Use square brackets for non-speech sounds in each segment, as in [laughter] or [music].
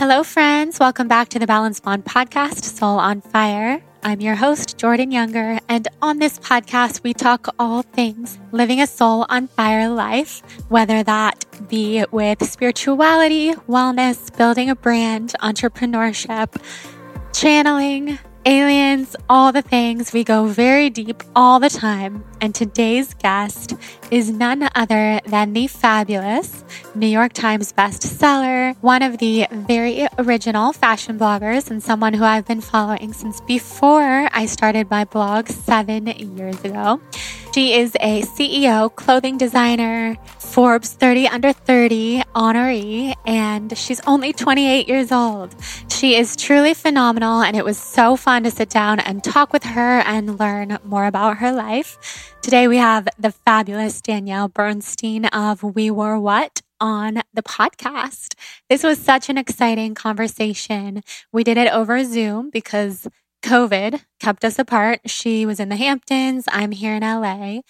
Hello, friends. Welcome back to the Balance Blonde podcast, Soul on Fire. I'm your host, Jordan Younger, and on this podcast, we talk all things living a soul on fire life, whether that be with spirituality, wellness, building a brand, entrepreneurship, channeling, aliens, all the things. We go very deep all the time. And today's guest is none other than the fabulous New York Times bestseller, one of the very original fashion bloggers, and someone who I've been following since before I started my blog seven years ago. She is a CEO, clothing designer, Forbes 30 under 30 honoree, and she's only 28 years old. She is truly phenomenal, and it was so fun to sit down and talk with her and learn more about her life. Today we have the fabulous Danielle Bernstein of We Wore What on the podcast. This was such an exciting conversation. We did it over Zoom because COVID kept us apart. She was in the Hamptons, I'm here in LA.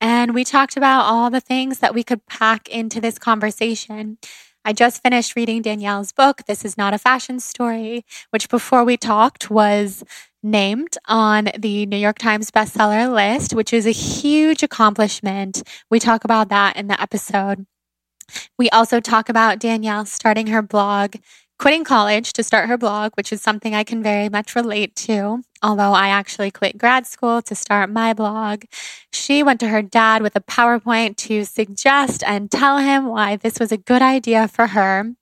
And we talked about all the things that we could pack into this conversation. I just finished reading Danielle's book, This Is Not a Fashion Story, which before we talked was named on the New York Times bestseller list, which is a huge accomplishment. We talk about that in the episode. We also talk about Danielle starting her blog quitting college to start her blog, which is something I can very much relate to. Although I actually quit grad school to start my blog, she went to her dad with a PowerPoint to suggest and tell him why this was a good idea for her.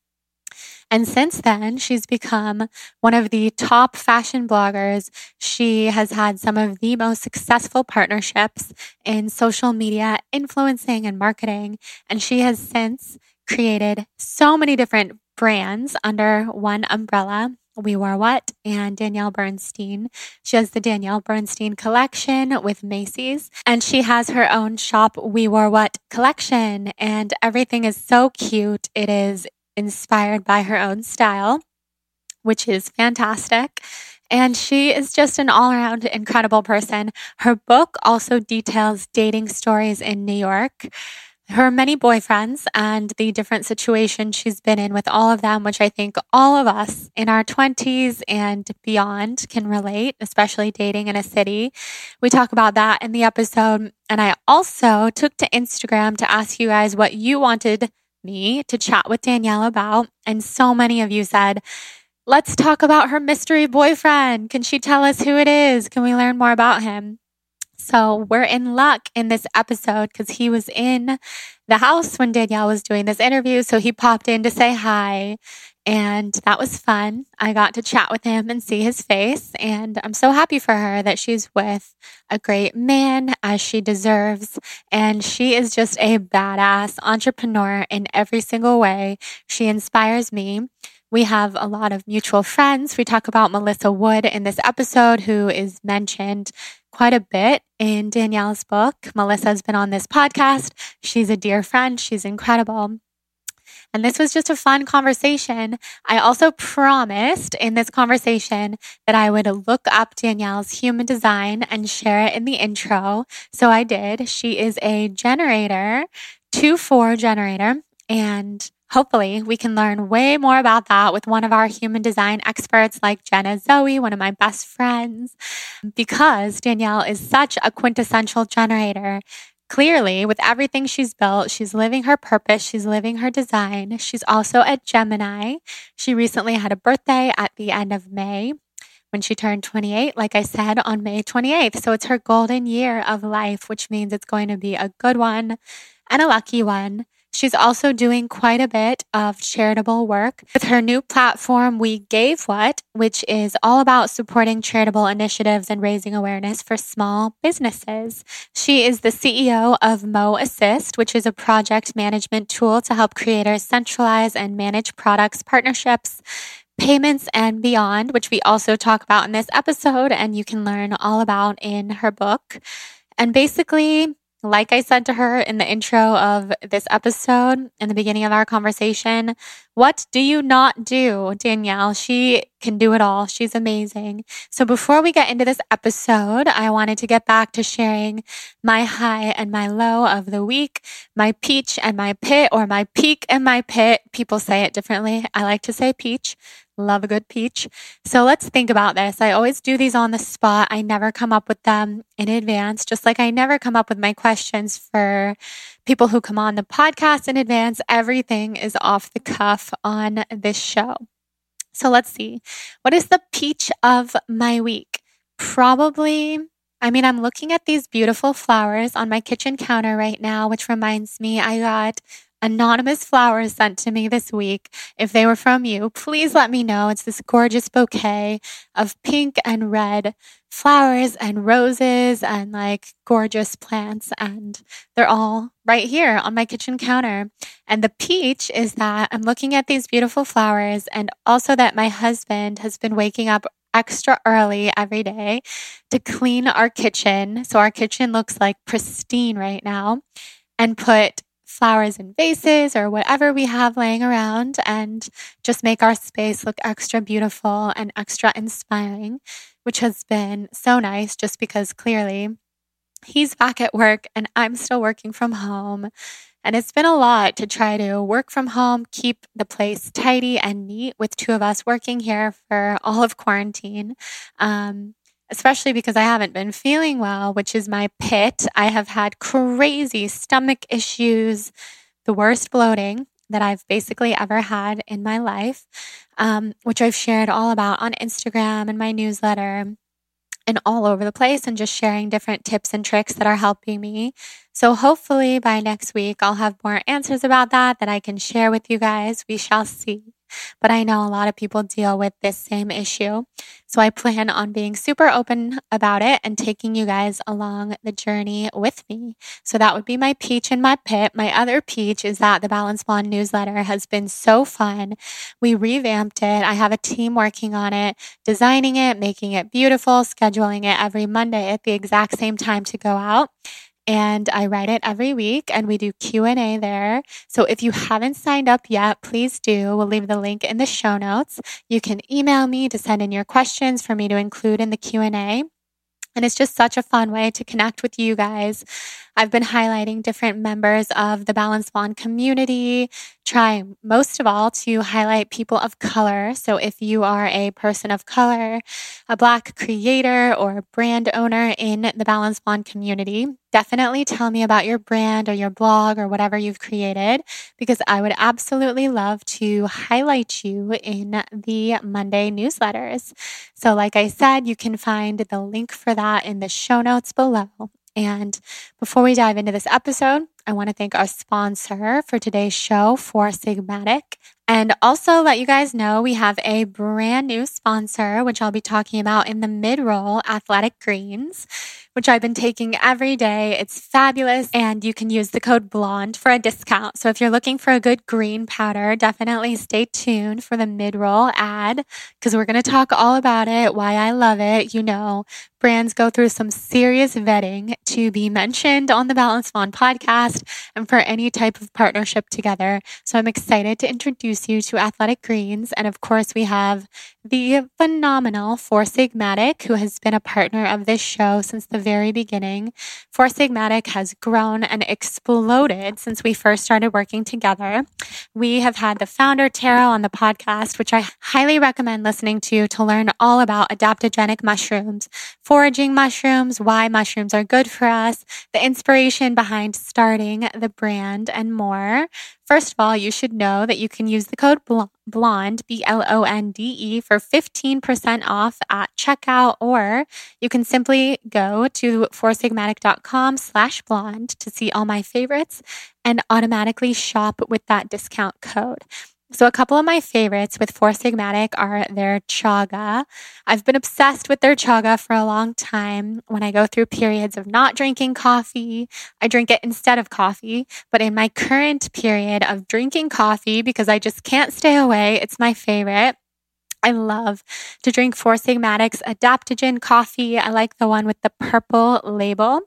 And since then, she's become one of the top fashion bloggers. She has had some of the most successful partnerships in social media influencing and marketing. And she has since created so many different brands under one umbrella. We Wore What and Danielle Bernstein. She has the Danielle Bernstein collection with Macy's and she has her own shop, We Wore What collection. And everything is so cute. It is inspired by her own style, which is fantastic. And she is just an all around incredible person. Her book also details dating stories in New York her many boyfriends and the different situations she's been in with all of them, which I think all of us in our 20s and beyond can relate, especially dating in a city. We talk about that in the episode. And I also took to Instagram to ask you guys what you wanted me to chat with Danielle about. And so many of you said, Let's talk about her mystery boyfriend. Can she tell us who it is? Can we learn more about him? So we're in luck in this episode because he was in the house when Danielle was doing this interview. So he popped in to say hi. And that was fun. I got to chat with him and see his face. And I'm so happy for her that she's with a great man as she deserves. And she is just a badass entrepreneur in every single way. She inspires me. We have a lot of mutual friends. We talk about Melissa Wood in this episode, who is mentioned quite a bit in Danielle's book. Melissa's been on this podcast. She's a dear friend. She's incredible. And this was just a fun conversation. I also promised in this conversation that I would look up Danielle's human design and share it in the intro. So I did. She is a generator, 2 4 generator. And Hopefully, we can learn way more about that with one of our human design experts like Jenna Zoe, one of my best friends, because Danielle is such a quintessential generator. Clearly, with everything she's built, she's living her purpose, she's living her design. She's also a Gemini. She recently had a birthday at the end of May when she turned 28, like I said, on May 28th. So it's her golden year of life, which means it's going to be a good one and a lucky one. She's also doing quite a bit of charitable work with her new platform, We Gave What, which is all about supporting charitable initiatives and raising awareness for small businesses. She is the CEO of Mo Assist, which is a project management tool to help creators centralize and manage products, partnerships, payments and beyond, which we also talk about in this episode and you can learn all about in her book. And basically, like I said to her in the intro of this episode, in the beginning of our conversation, what do you not do, Danielle? She can do it all. She's amazing. So before we get into this episode, I wanted to get back to sharing my high and my low of the week, my peach and my pit, or my peak and my pit. People say it differently. I like to say peach. Love a good peach. So let's think about this. I always do these on the spot. I never come up with them in advance, just like I never come up with my questions for people who come on the podcast in advance. Everything is off the cuff on this show. So let's see. What is the peach of my week? Probably I mean, I'm looking at these beautiful flowers on my kitchen counter right now, which reminds me I got anonymous flowers sent to me this week. If they were from you, please let me know. It's this gorgeous bouquet of pink and red flowers and roses and like gorgeous plants. And they're all right here on my kitchen counter. And the peach is that I'm looking at these beautiful flowers and also that my husband has been waking up extra early every day to clean our kitchen. So our kitchen looks like pristine right now and put flowers in vases or whatever we have laying around and just make our space look extra beautiful and extra inspiring, which has been so nice just because clearly he's back at work and I'm still working from home. And it's been a lot to try to work from home, keep the place tidy and neat with two of us working here for all of quarantine. Um, especially because I haven't been feeling well, which is my pit. I have had crazy stomach issues, the worst bloating that I've basically ever had in my life, um, which I've shared all about on Instagram and my newsletter and all over the place, and just sharing different tips and tricks that are helping me. So, hopefully, by next week, I'll have more answers about that that I can share with you guys. We shall see but I know a lot of people deal with this same issue. So I plan on being super open about it and taking you guys along the journey with me. So that would be my peach and my pit. My other peach is that the Balance Blonde newsletter has been so fun. We revamped it. I have a team working on it, designing it, making it beautiful, scheduling it every Monday at the exact same time to go out and I write it every week and we do Q&A there. So if you haven't signed up yet, please do. We'll leave the link in the show notes. You can email me to send in your questions for me to include in the Q&A. And it's just such a fun way to connect with you guys. I've been highlighting different members of the Balance Blonde community, trying most of all to highlight people of color. So if you are a person of color, a Black creator, or brand owner in the Balance Blonde community, definitely tell me about your brand or your blog or whatever you've created because I would absolutely love to highlight you in the Monday newsletters. So, like I said, you can find the link for that in the show notes below. And before we dive into this episode, I want to thank our sponsor for today's show, Four Sigmatic. And also let you guys know we have a brand new sponsor, which I'll be talking about in the mid roll athletic greens which I've been taking every day. It's fabulous. And you can use the code blonde for a discount. So if you're looking for a good green powder, definitely stay tuned for the mid roll ad because we're going to talk all about it, why I love it. You know, brands go through some serious vetting to be mentioned on the Balanced Blonde podcast and for any type of partnership together. So I'm excited to introduce you to Athletic Greens. And of course, we have the phenomenal Four Sigmatic, who has been a partner of this show since the very beginning. Four Sigmatic has grown and exploded since we first started working together. We have had the founder, Tara, on the podcast, which I highly recommend listening to to learn all about adaptogenic mushrooms, foraging mushrooms, why mushrooms are good for us, the inspiration behind starting the brand, and more. First of all, you should know that you can use the code BLONDE, B L O N D E, for 15% off at checkout, or you can simply go to foursigmatic.com slash blonde to see all my favorites and automatically shop with that discount code. So, a couple of my favorites with Four Sigmatic are their chaga. I've been obsessed with their chaga for a long time. When I go through periods of not drinking coffee, I drink it instead of coffee. But in my current period of drinking coffee, because I just can't stay away, it's my favorite. I love to drink Four Sigmatic's adaptogen coffee. I like the one with the purple label.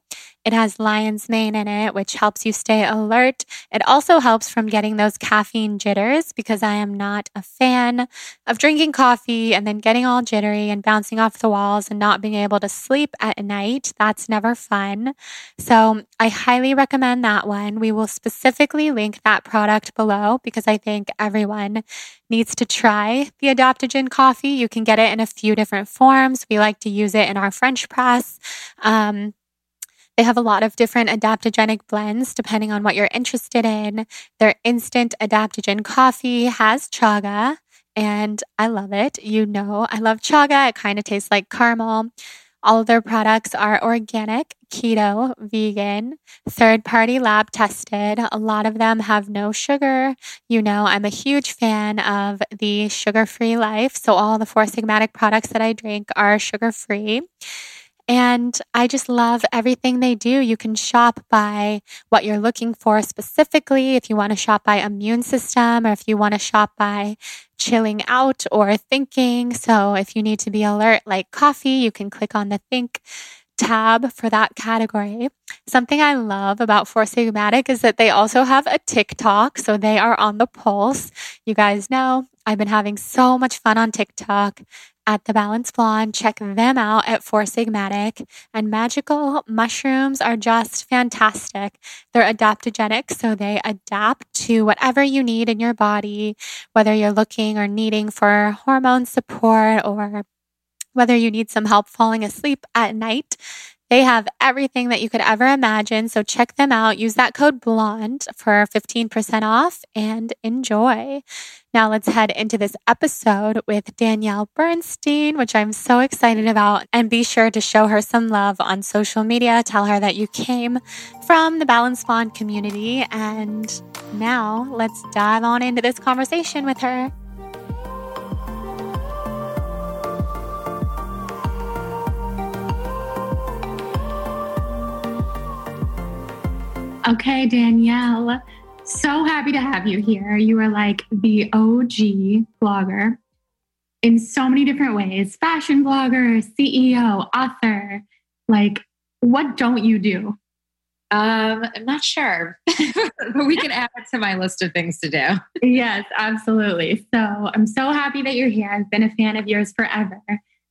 It has lion's mane in it, which helps you stay alert. It also helps from getting those caffeine jitters because I am not a fan of drinking coffee and then getting all jittery and bouncing off the walls and not being able to sleep at night. That's never fun. So I highly recommend that one. We will specifically link that product below because I think everyone needs to try the adaptogen coffee. You can get it in a few different forms. We like to use it in our French press. Um, they have a lot of different adaptogenic blends depending on what you're interested in. Their instant adaptogen coffee has chaga, and I love it. You know, I love chaga. It kind of tastes like caramel. All of their products are organic, keto, vegan, third party lab tested. A lot of them have no sugar. You know, I'm a huge fan of the sugar free life. So all the Four Sigmatic products that I drink are sugar free. And I just love everything they do. You can shop by what you're looking for specifically. If you want to shop by immune system or if you want to shop by chilling out or thinking. So if you need to be alert like coffee, you can click on the think tab for that category. Something I love about Four Sigmatic is that they also have a TikTok. So they are on the pulse. You guys know I've been having so much fun on TikTok at the Balance Blonde. Check them out at Four Sigmatic. And magical mushrooms are just fantastic. They're adaptogenic, so they adapt to whatever you need in your body, whether you're looking or needing for hormone support or whether you need some help falling asleep at night. They have everything that you could ever imagine. So check them out. Use that code BLONDE for 15% off and enjoy. Now let's head into this episode with Danielle Bernstein, which I'm so excited about. And be sure to show her some love on social media. Tell her that you came from the Balance Blonde community. And now let's dive on into this conversation with her. Okay, Danielle, so happy to have you here. You are like the OG blogger in so many different ways fashion blogger, CEO, author. Like, what don't you do? Um, I'm not sure, [laughs] but we can add it to my list of things to do. yes, absolutely. So I'm so happy that you're here. I've been a fan of yours forever.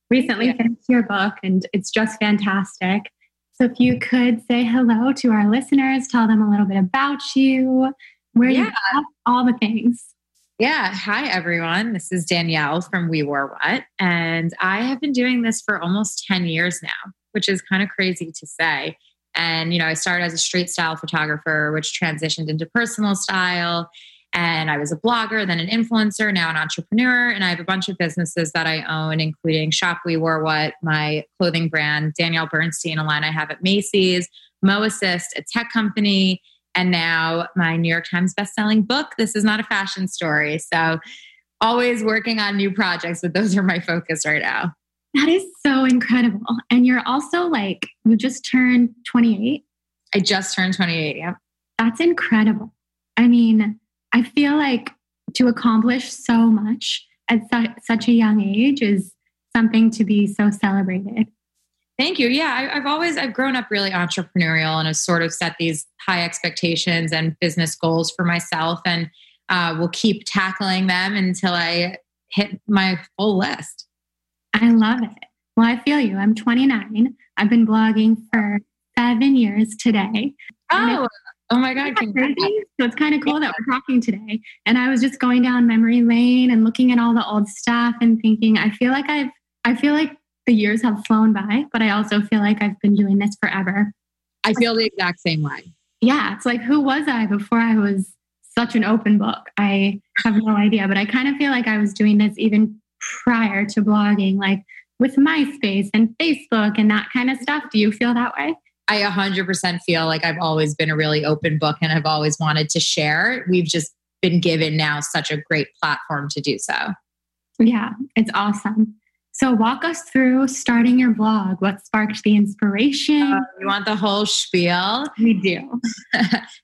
Recently finished your book, and it's just fantastic. So if you could say hello to our listeners, tell them a little bit about you, where yeah. you are, all the things. Yeah. Hi, everyone. This is Danielle from We Wore What. And I have been doing this for almost 10 years now, which is kind of crazy to say. And, you know, I started as a street style photographer, which transitioned into personal style. And I was a blogger, then an influencer, now an entrepreneur. And I have a bunch of businesses that I own, including Shop We Wore What, my clothing brand, Danielle Bernstein, a line I have at Macy's, Mo Assist, a tech company, and now my New York Times bestselling book. This is not a fashion story. So always working on new projects, but those are my focus right now. That is so incredible. And you're also like, you just turned 28. I just turned 28. Yep. That's incredible. I mean, I feel like to accomplish so much at su- such a young age is something to be so celebrated. Thank you. Yeah, I, have always I've grown up really entrepreneurial and have sort of set these high expectations and business goals for myself, and uh, will keep tackling them until I hit my full list. I love it. Well, I feel you. I'm 29. I've been blogging for seven years today. Oh, oh my God. Crazy? So it's kind of cool that we're talking today. And I was just going down memory lane and looking at all the old stuff and thinking, I feel like I've, I feel like the years have flown by, but I also feel like I've been doing this forever. I feel the exact same way. Yeah. It's like, who was I before I was such an open book? I have no idea, but I kind of feel like I was doing this even prior to blogging, like with MySpace and Facebook and that kind of stuff. Do you feel that way? I 100% feel like I've always been a really open book and I've always wanted to share. We've just been given now such a great platform to do so. Yeah, it's awesome. So, walk us through starting your blog. What sparked the inspiration? Uh, you want the whole spiel? We do. [laughs]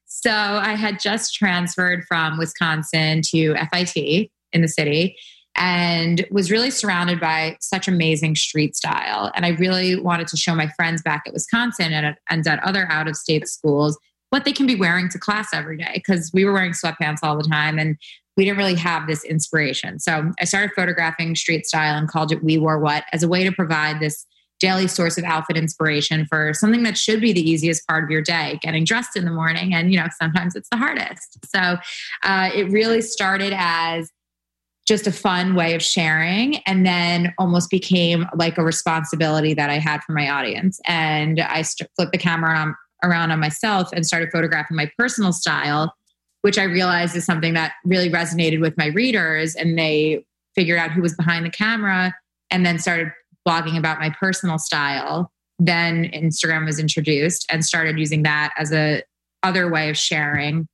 so, I had just transferred from Wisconsin to FIT in the city and was really surrounded by such amazing street style. And I really wanted to show my friends back at Wisconsin and at, and at other out of state schools what they can be wearing to class every day because we were wearing sweatpants all the time and we didn't really have this inspiration. So I started photographing street style and called it We Wore What as a way to provide this daily source of outfit inspiration for something that should be the easiest part of your day getting dressed in the morning and you know sometimes it's the hardest so uh, it really started as just a fun way of sharing and then almost became like a responsibility that I had for my audience. And I st- flipped the camera on, around on myself and started photographing my personal style, which I realized is something that really resonated with my readers. And they figured out who was behind the camera and then started blogging about my personal style. Then Instagram was introduced and started using that as a other way of sharing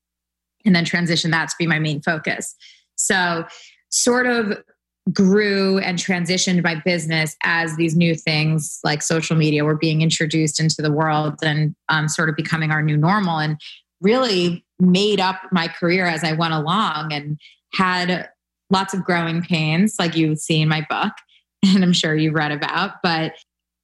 and then transition that to be my main focus. So sort of grew and transitioned my business as these new things like social media were being introduced into the world and um, sort of becoming our new normal and really made up my career as I went along and had lots of growing pains like you see in my book [laughs] and I'm sure you've read about, but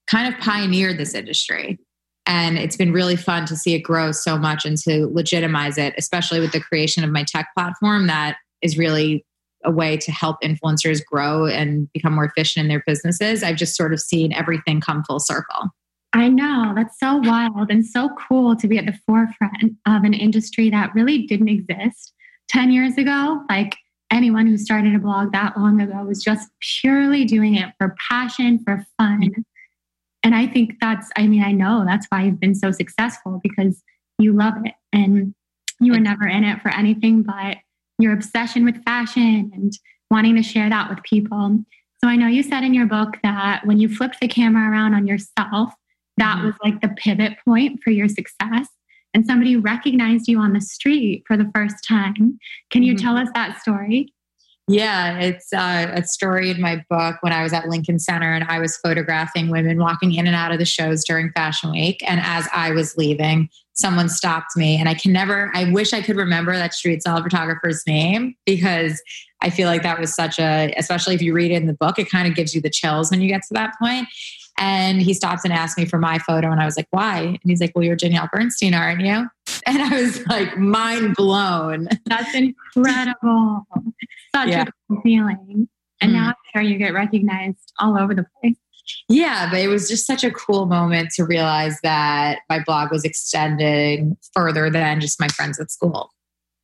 kind of pioneered this industry. And it's been really fun to see it grow so much and to legitimize it, especially with the creation of my tech platform that is really a way to help influencers grow and become more efficient in their businesses. I've just sort of seen everything come full circle. I know that's so wild and so cool to be at the forefront of an industry that really didn't exist 10 years ago. Like anyone who started a blog that long ago was just purely doing it for passion, for fun. And I think that's, I mean, I know that's why you've been so successful because you love it and you were never in it for anything but your obsession with fashion and wanting to share that with people. So I know you said in your book that when you flipped the camera around on yourself, that mm-hmm. was like the pivot point for your success. And somebody recognized you on the street for the first time. Can you mm-hmm. tell us that story? Yeah, it's uh, a story in my book when I was at Lincoln Center and I was photographing women walking in and out of the shows during Fashion Week. And as I was leaving, someone stopped me. And I can never, I wish I could remember that street style photographer's name because I feel like that was such a, especially if you read it in the book, it kind of gives you the chills when you get to that point. And he stops and asks me for my photo. And I was like, why? And he's like, well, you're Danielle Bernstein, aren't you? [laughs] And I was like, mind blown. That's incredible. Such yeah. a cool feeling. And mm now I'm sure you get recognized all over the place. Yeah, but it was just such a cool moment to realize that my blog was extending further than just my friends at school.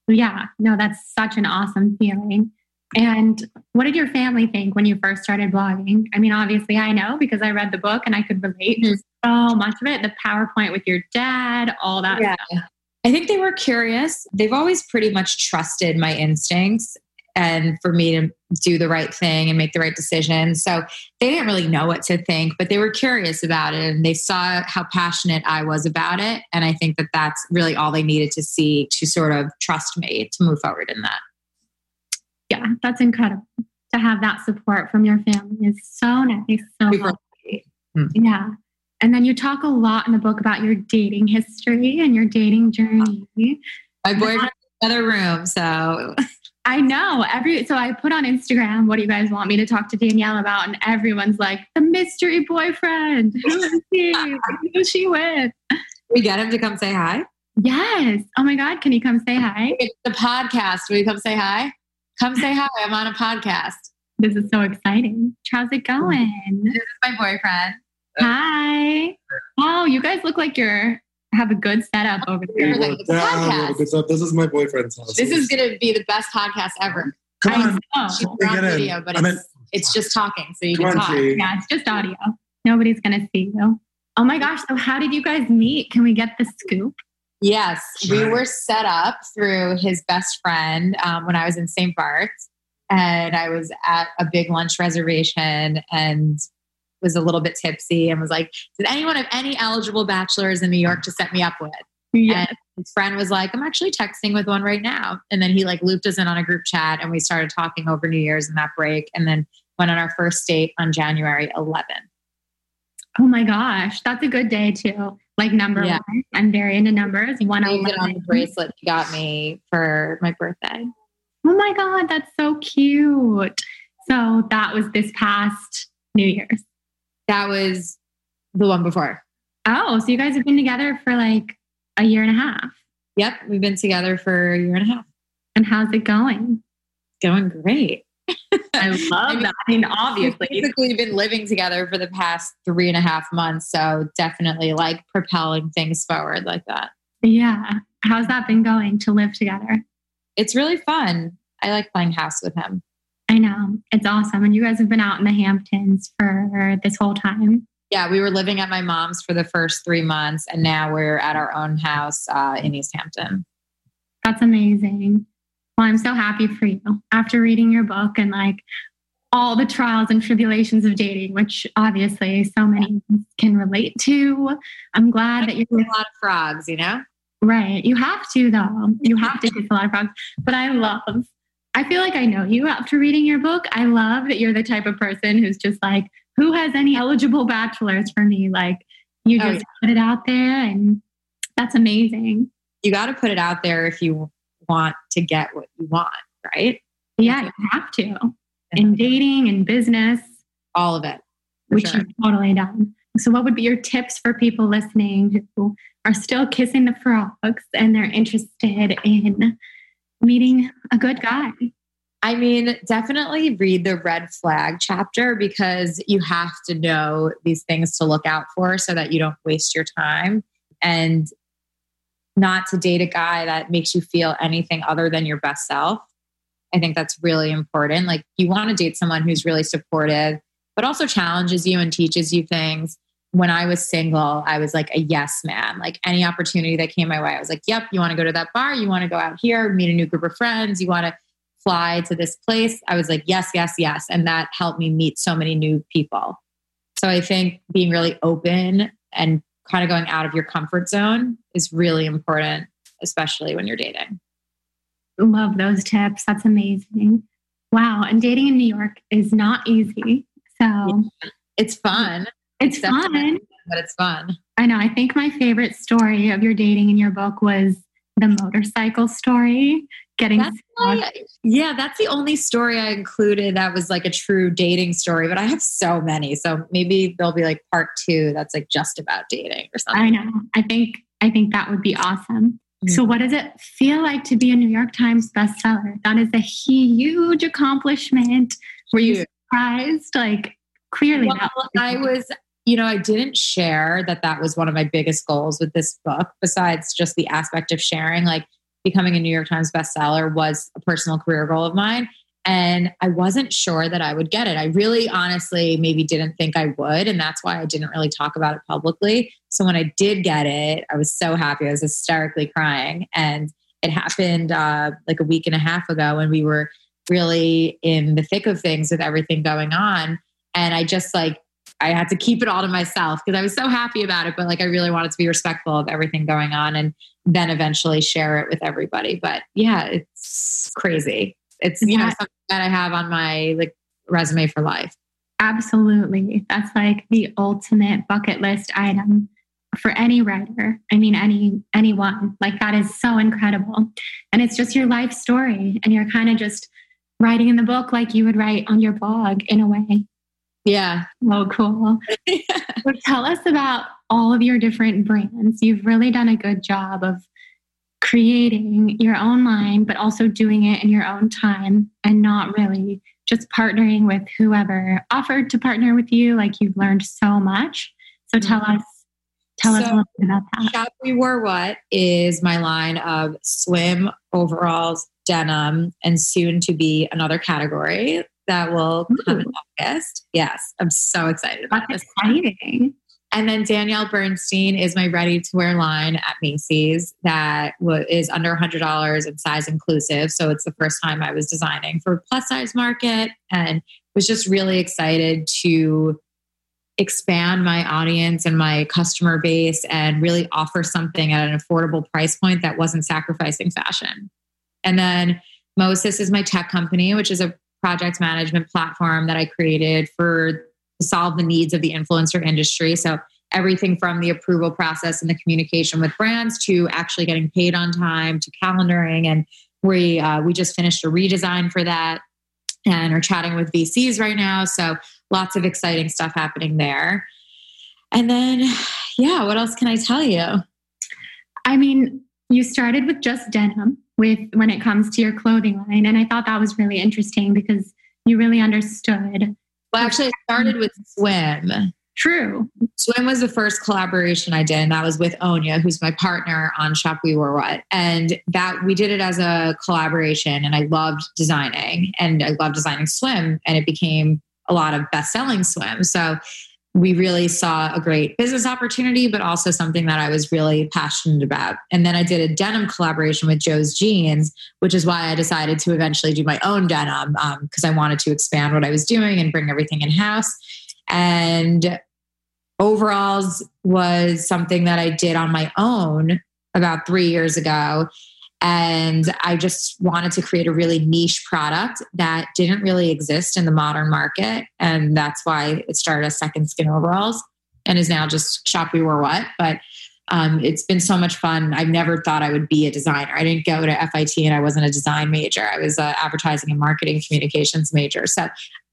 Yeah, no, that's such an awesome feeling. And what did your family think when you first started blogging? I mean, obviously, I know because I read the book and I could relate to hmm. so much of it the PowerPoint with your dad, all that yeah. Stuff. I think they were curious. They've always pretty much trusted my instincts and for me to do the right thing and make the right decision. So they didn't really know what to think, but they were curious about it and they saw how passionate I was about it. And I think that that's really all they needed to see to sort of trust me to move forward in that. Yeah, that's incredible. To have that support from your family is so nice. So hmm. yeah. And then you talk a lot in the book about your dating history and your dating journey. My boyfriend in another room, so. [laughs] I know. Every so I put on Instagram what do you guys want me to talk to Danielle about? And everyone's like the mystery boyfriend. [laughs] Who is he? Who's she with? We get him to come say hi? Yes. Oh my god can he come say hi? It's the podcast. Will you come say hi come say hi I'm on a podcast this is so exciting how's it going this is my boyfriend hi oh you guys look like you're have a good setup over here. Like the podcast. This is my boyfriend's house. This is going to be the best podcast ever. Come on. She's on video, but it's, it's just talking, so you can on, talk. Tree. Yeah, it's just audio. Nobody's going to see you. Oh my gosh. So, how did you guys meet? Can we get the scoop? Yes, we were set up through his best friend um, when I was in St. Bart's. And I was at a big lunch reservation and was a little bit tipsy and was like, Did anyone have any eligible bachelors in New York to set me up with? Yeah. And his friend was like, I'm actually texting with one right now. And then he like looped us in on a group chat and we started talking over New Year's and that break. And then went on our first date on January 11th. Oh my gosh. That's a good day too. Like number Yeah. one. I'm very into numbers. One on named it on the bracelet he got me for my birthday. Oh my God. That's so cute. So that was this past New Year's. That was the one before. Oh, so you guys have been together for like a year and a half. Yep, we've been together for a year and a half. And how's it going? Going great. I love [laughs] mean, that. I mean, obviously, We've basically been living together for the past three and a half months. So definitely like propelling things forward like that. Yeah. How's that been going to live together? It's really fun. I like playing house with him. I know. It's awesome. And you guys have been out in the Hamptons for this whole time. Yeah, we were living at my mom's for the first three months, and now we're at our own house uh, in East Hampton. That's amazing. Well, I'm so happy for you after reading your book and like all the trials and tribulations of dating, which obviously so many can relate to. I'm glad that you're A lot of frogs, you know? right. You have to, though. You have to kiss a lot of frogs. But I love, I feel like I know you after reading your book. I love that you're the type of person who's just like, who has any eligible bachelors for me? Like, you Oh, just put it out there, and that's amazing. You got to put it out there if you want to get what you want, right? Yeah, you have to. In dating and business, All of it. which sure. you've totally done. So, what would be your tips for people listening who are still kissing the frogs and they're interested in meeting a good guy? I mean, definitely read the red flag chapter because you have to know these things to look out for so that you don't waste your time and not to date a guy that makes you feel anything other than your best self. I think that's really important. Like, you want to date someone who's really supportive, but also challenges you and teaches you things. When I was single, I was like a yes man. Like, any opportunity that came my way, I was like, yep, you want to go to that bar? You want to go out here, meet a new group of friends? You want to fly to this place? I was like, yes, yes, yes. And that helped me meet so many new people. So I think being really open and kind of going out of your comfort zone is really important, especially when you're dating. Love those tips. That's amazing. Wow. And dating in New York is not easy. So, It's fun, it's fun. but it's fun. I know. I think my favorite story of your dating in your book was the motorcycle story. Getting That's why, yeah, that's the only story I included that was like a true dating story, but I have so many. So maybe there'll be like part two that's like just about dating or something. I know. I think I think that would be awesome. So mm-hmm. what does it feel like to be a New York Times bestseller? That is a huge accomplishment. Were you surprised? Like clearly Well, I was, you know, I didn't share that that was one of my biggest goals with this book, besides just the aspect of sharing. Like becoming a New York Times bestseller was a personal career goal of mine. And I wasn't sure that I would get it. I really honestly maybe didn't think I would. And that's why I didn't really talk about it publicly. So when I did get it, I was so happy. I was hysterically crying. And it happened uh, like a week and a half ago when we were really in the thick of things with everything going on. And I just like, I had to keep it all to myself because I was so happy about it, but like I really wanted to be respectful of everything going on and then eventually share it with everybody. But yeah, it's crazy. It's you know Yeah. something that I have on my like resume for life. absolutely that's like the ultimate bucket list item. for any writer. I mean, any anyone. Like that is so incredible. And it's just your life story. And you're kind of just writing in the book like you would write on your blog in a way. Yeah. Oh, cool. so [laughs] tell us about all of your different brands. You've really done a good job of creating your own line, but also doing it in your own time and not really just partnering with whoever offered to partner with you. Like you've learned so much. So tell mm-hmm. us, tell so, us a little bit about that. Shop We Wore What is my line of swim overalls, denim, and soon to be another category that will Ooh. come in Yes, I'm so excited about That's this. Exciting. And then Danielle Bernstein is my ready to wear line at Macy's that is under $100 and size inclusive. So it's the first time I was designing for plus size market and was just really excited to expand my audience and my customer base and really offer something at an affordable price point that wasn't sacrificing fashion. And then MoAssist is my tech company, which is a project management platform that I created for solve the needs of the influencer industry. So everything from the approval process and the communication with brands to actually getting paid on time to calendaring. And we uh, we just finished a redesign for that and are chatting with VCs right now. So lots of exciting stuff happening there. And then, yeah, what else can I tell you? I mean, you started with just denim with when it comes to your clothing line, and I thought that was really interesting because you really understood well, actually, I started with swim. True. Swim was the first collaboration I did, and that was with Onia, who's my partner on Shop We Wore What. And that we did it as a collaboration, and I loved designing, and I loved designing swim, and it became a lot of best-selling swim. So we really saw a great business opportunity, but also something that I was really passionate about. And then I did a denim collaboration with Joe's Jeans, which is why I decided to eventually do my own denim because um, I wanted to expand what I was doing and bring everything in house. And overalls was something that I did on my own about three years ago. And I just wanted to create a really niche product that didn't really exist in the modern market. And that's why it started as Second Skin Overalls and is now just Shop We Wore What. But um, it's been so much fun. I've never thought I would be a designer. I didn't go to FIT and I wasn't a design major. I was an advertising and marketing communications major. So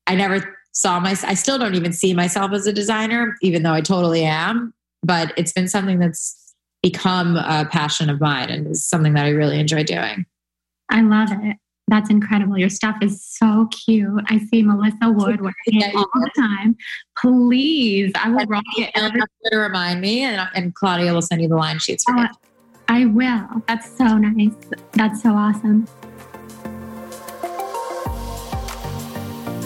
I never saw my, I still don't even see myself as a designer, even though I totally am. But it's been something that's become a passion of mine and is something that I really enjoy doing. I love it. That's incredible. Your stuff is so cute. I see Melissa Wood wearing it all the time. Please, I will rock it. Every- to remind me, and, and, Claudia will send you the line sheets for uh, I will. That's so nice. That's so awesome.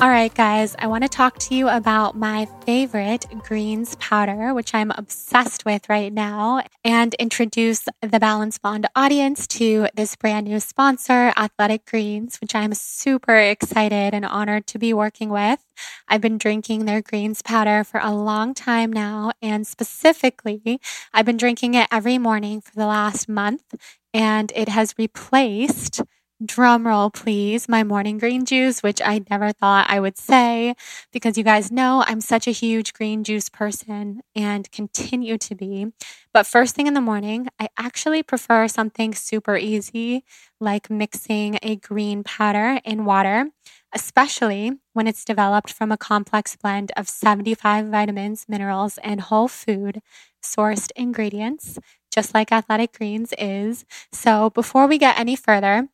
All right, guys, I want to talk to you about my favorite greens powder, which I'm obsessed with right now, and introduce the Balance Blonde audience to this brand new sponsor, Athletic Greens, which I'm super excited and honored to be working with. I've been drinking their greens powder for a long time now, and specifically, I've been drinking it every morning for the last month, and it has replaced drum roll please. My morning green juice which i never thought i would say because you guys know i'm such a huge green juice person and continue to be. But first thing in the morning i actually prefer something super easy like mixing a green powder in water especially when it's developed from a complex blend of 75 vitamins minerals and whole food sourced ingredients just like athletic greens is. So before we get any further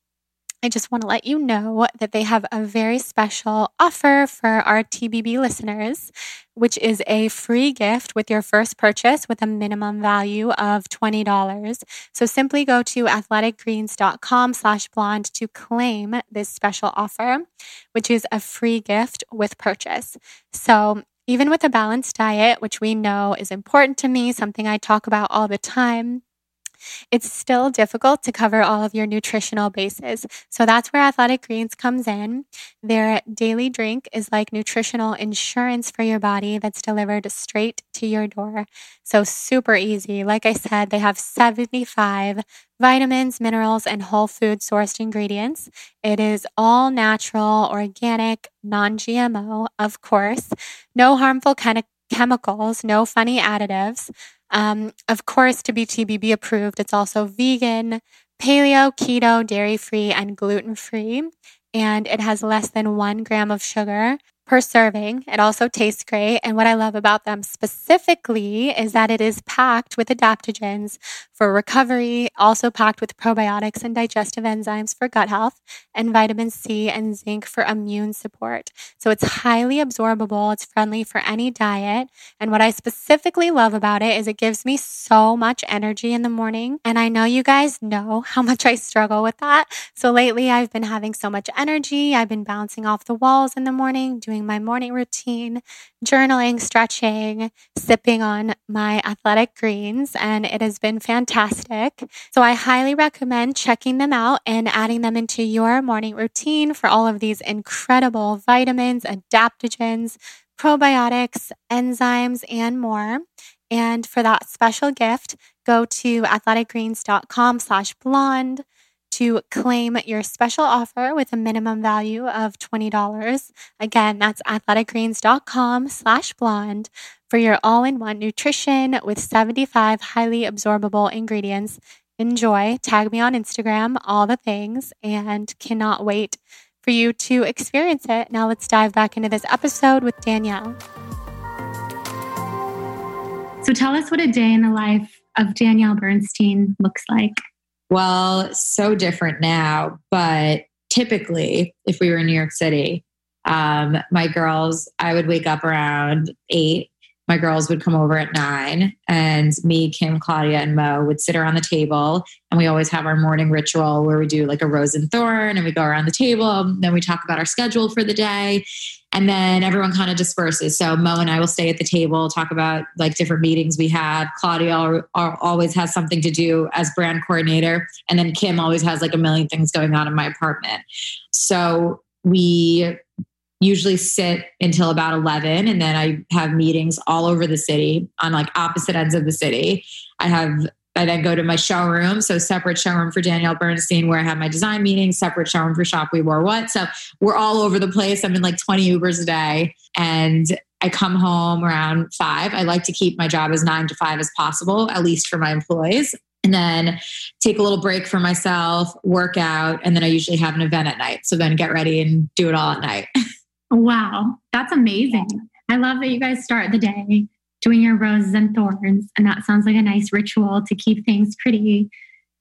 I just want to let you know that they have a very special offer for our TBB listeners, which is a free gift with your first purchase with a minimum value of $20. So simply go to athleticgreens.com slash blonde to claim this special offer, which is a free gift with purchase. So even with a balanced diet, which we know is important to me, something I talk about all the time, it's still difficult to cover all of your nutritional bases. So that's where Athletic Greens comes in. Their daily drink is like nutritional insurance for your body that's delivered straight to your door. So super easy. Like I said, they have 75 vitamins, minerals, and whole food sourced ingredients. It is all natural, organic, non GMO, of course, no harmful chemicals, no funny additives. Um, of course, to be TBB approved, it's also vegan, paleo, keto, dairy free, and gluten free. And it has less than one gram of sugar per serving. It also tastes great. And what I love about them specifically is that it is packed with adaptogens for recovery, also packed with probiotics and digestive enzymes for gut health, and vitamin C and zinc for immune support. So it's highly absorbable. It's friendly for any diet. And what I specifically love about it is it gives me so much energy in the morning. And I know you guys know how much I struggle with that. So lately I've been having so much energy. I've been bouncing off the walls in the morning, doing doing my morning routine, journaling, stretching, sipping on my athletic greens, and it has been fantastic. So I highly recommend checking them out and adding them into your morning routine for all of these incredible vitamins, adaptogens, probiotics, enzymes, and more. And for that special gift, go to athleticgreens.com slash blonde to claim your special offer with a minimum value of $20. Again, that's athleticgreens.com slash blonde for your all-in-one nutrition with 75 highly absorbable ingredients. Enjoy. Tag me on Instagram, all the things, and cannot wait for you to experience it. Now let's dive back into this episode with Danielle. So tell us what a day in the life of Danielle Bernstein looks like. Well, so different now, but typically, if we were in New York City, um, my girls, I would wake up around eight. My girls would come over at nine, and me, Kim, Claudia, and Mo would sit around the table. And we always have our morning ritual where we do like a rose and thorn, and we go around the table. Then we talk about our schedule for the day and then everyone kind of disperses. So Mo and I will stay at the table, talk about like different meetings we have Claudia always has something to do as brand coordinator, and then Kim always has like a million things going on in my apartment. So we usually sit until about 11 and then i have meetings all over the city on like opposite ends of the city i have I then go to my showroom. So separate showroom for Danielle Bernstein where I have my design meetings, separate showroom for Shop We Wore What. So we're all over the place. I'm in like 20 Ubers a day and I come home around five. I like to keep my job as nine to five as possible, at least for my employees. And then take a little break for myself, work out, and then I usually have an event at night. So then get ready and do it all at night. [laughs] wow, that's amazing. I love that you guys start the day doing your roses and thorns. And that sounds like a nice ritual to keep things pretty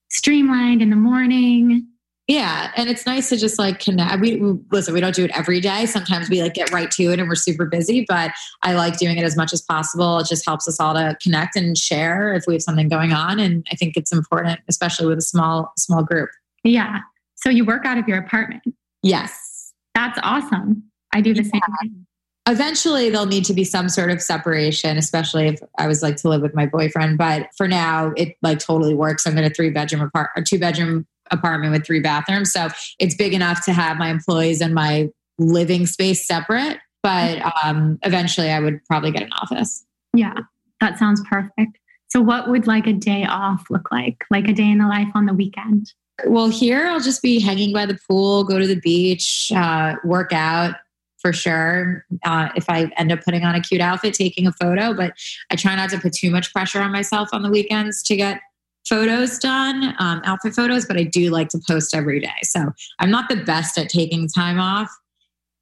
streamlined in the morning. Yeah, and it's nice to just like connect. We listen. We don't do it every day. Sometimes we like get right to it, and we're super busy. But I like doing it as much as possible. It just helps us all to connect and share if we have something going on. And I think it's important, especially with a small small group. Yeah. So you work out of your apartment. Yes, that's awesome. I do the yeah. same. Eventually there'll need to be some sort of separation especially if i was like to live with my boyfriend but for now it like totally works. I'm in a three bedroom apart a two bedroom apartment with three bathrooms so it's big enough to have my employees and my living space separate but um, eventually i would probably get an office. Yeah that sounds perfect. So what would like a day off look like? Like a day in the life on the weekend? Well here i'll just be hanging by the pool go to the beach uh, work out for sure. Uh, if I end up putting on a cute outfit, taking a photo, but I try not to put too much pressure on myself on the weekends to get photos done, um, outfit photos, but I do like to post every day. So I'm not the best at taking time off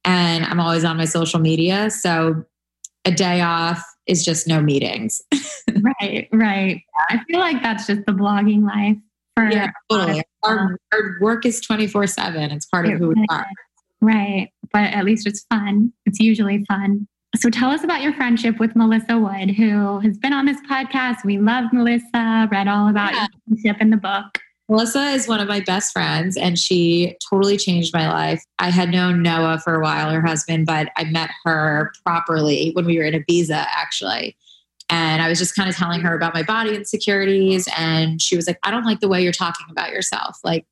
and I'm always on my social media. So a day off is just no meetings. [laughs] right, right. I feel like that's just the blogging life. For yeah, totally. Our, our work is 24 7. It's part of who we are. Right. But at least it's fun. It's usually fun. So tell us about your friendship with Melissa Wood, who has been on this podcast. We love Melissa, read all about yeah. your friendship in the book. Melissa is one of my best friends, and she totally changed my life. I had known Noah for a while, her husband, but I met her properly when we were in Ibiza, actually. And I was just kind of telling her about my body insecurities. And she was like, I don't like the way you're talking about yourself. Like,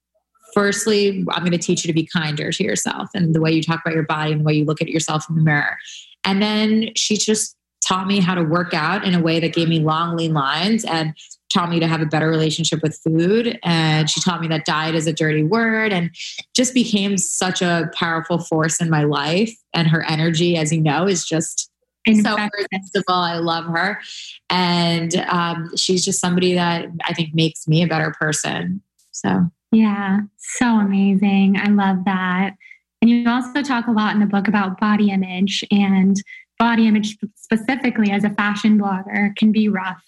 firstly, I'm going to teach you to be kinder to yourself and the way you talk about your body and the way you look at yourself in the mirror. And then she just taught me how to work out in a way that gave me long, lean lines and taught me to have a better relationship with food. And she taught me that diet is a dirty word and just became such a powerful force in my life. And her energy, as you know, is just so irresistible. I love her. And um, she's just somebody that I think makes me a better person. So, yeah, so amazing. I love that. And you also talk a lot in the book about body image and body image specifically as a fashion blogger can be rough.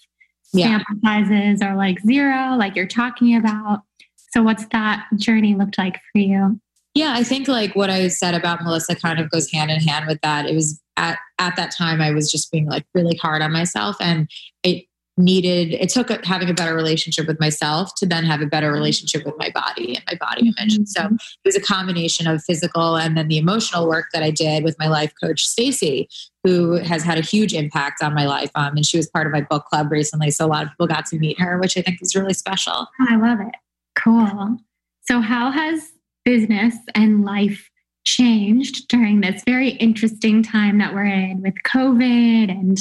Yeah. Sample sizes are like zero, like you're talking about. So, what's that journey looked like for you? Yeah, I think like what I said about Melissa kind of goes hand in hand with that. It was at at that time I was just being like really hard on myself, and it needed it took having a better relationship with myself to then have a better relationship with my body and my body image. And so mm-hmm. it was a combination of physical and then the emotional work that i did with my life coach stacy who has had a huge impact on my life. Um, and she was part of my book club recently so a lot of people got to meet her which i think is really special. I love it. Cool. So how has business and life changed during this very interesting time that we're in with covid and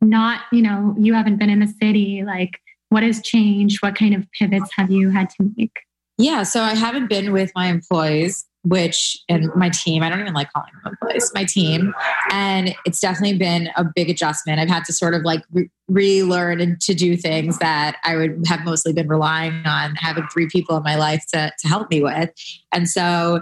not, you know, you haven't been in the city, like what has changed? What kind of pivots have you had to make? Yeah, so I haven't been with my employees, which and my team, I don't even like calling them employees, my team. And it's definitely been a big adjustment. I've had to sort of like re- relearn to do things that I would have mostly been relying on having three people in my life to, to help me with. And so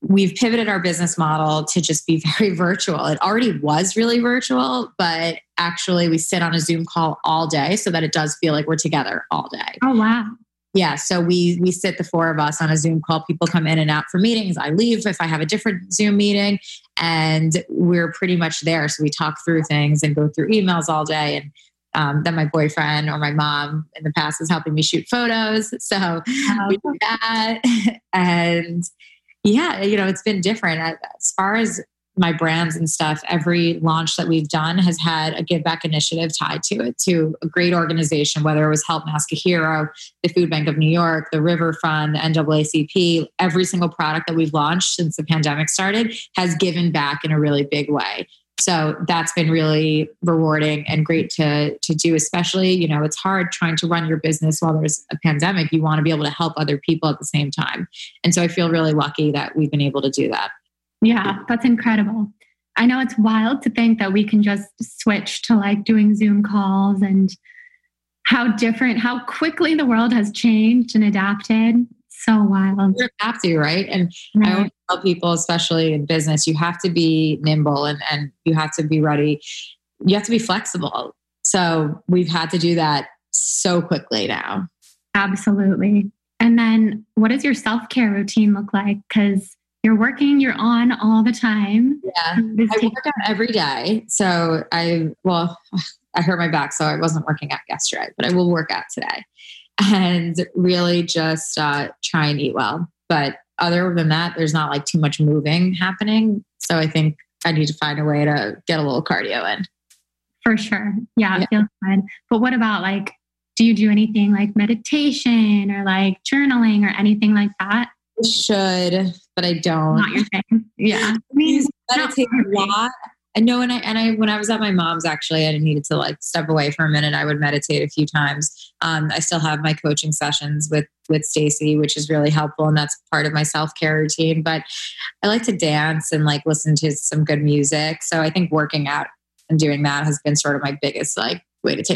we've pivoted our business model to just be [laughs] very virtual. It already was really virtual, but actually we sit on a Zoom call all day so that it does feel like we're together all day. Oh wow. Yeah, so we we sit the four of us on a Zoom call. People come in and out for meetings. I leave if I have a different Zoom meeting and we're pretty much there. So we talk through things and go through emails all day and um, then my boyfriend or my mom in the past is helping me shoot photos. [laughs] So oh. we do that. [laughs] and yeah, you know, it's been different. As far as my brands and stuff, every launch that we've done has had a give back initiative tied to it to a great organization, whether it was Help Mask a Hero, the Food Bank of New York, the River Fund, the NAACP. Every single product that we've launched since the pandemic started has given back in a really big way. So that's been really rewarding and great to to do. Especially, you know, it's hard trying to run your business while there's a pandemic. You want to be able to help other people at the same time. And so I feel really lucky that we've been able to do that. Yeah, that's incredible. I know it's wild to think that we can just switch to like doing Zoom calls and how different, how quickly the world has changed and adapted so wild. You have to, right? And right. I always tell people, especially in business, you have to be nimble and, and you have to be ready. You have to be flexible. So we've had to do that so quickly now. Absolutely. And then what does your self care routine look like? Because you're working, you're on all the time. Yeah. I work out every day. So I, well, I hurt my back, so I wasn't working out yesterday, but I will work out today and really just uh, try and eat well. But other than that, there's not like too much moving happening. So I think I need to find a way to get a little cardio in. For sure. Yeah, yeah. feels good. But what about like, do you do anything like meditation or like journaling or anything like that? Should, but I don't. Not your thing. Yeah. [laughs] I mean, meditate a lot. I know, and I and I when I was at my mom's, actually, I needed to like step away for a minute. I would meditate a few times. Um, I still have my coaching sessions with with Stacy, which is really helpful, and that's part of my self care routine. But I like to dance and like listen to some good music. So I think working out and doing that has been sort of my biggest like way to take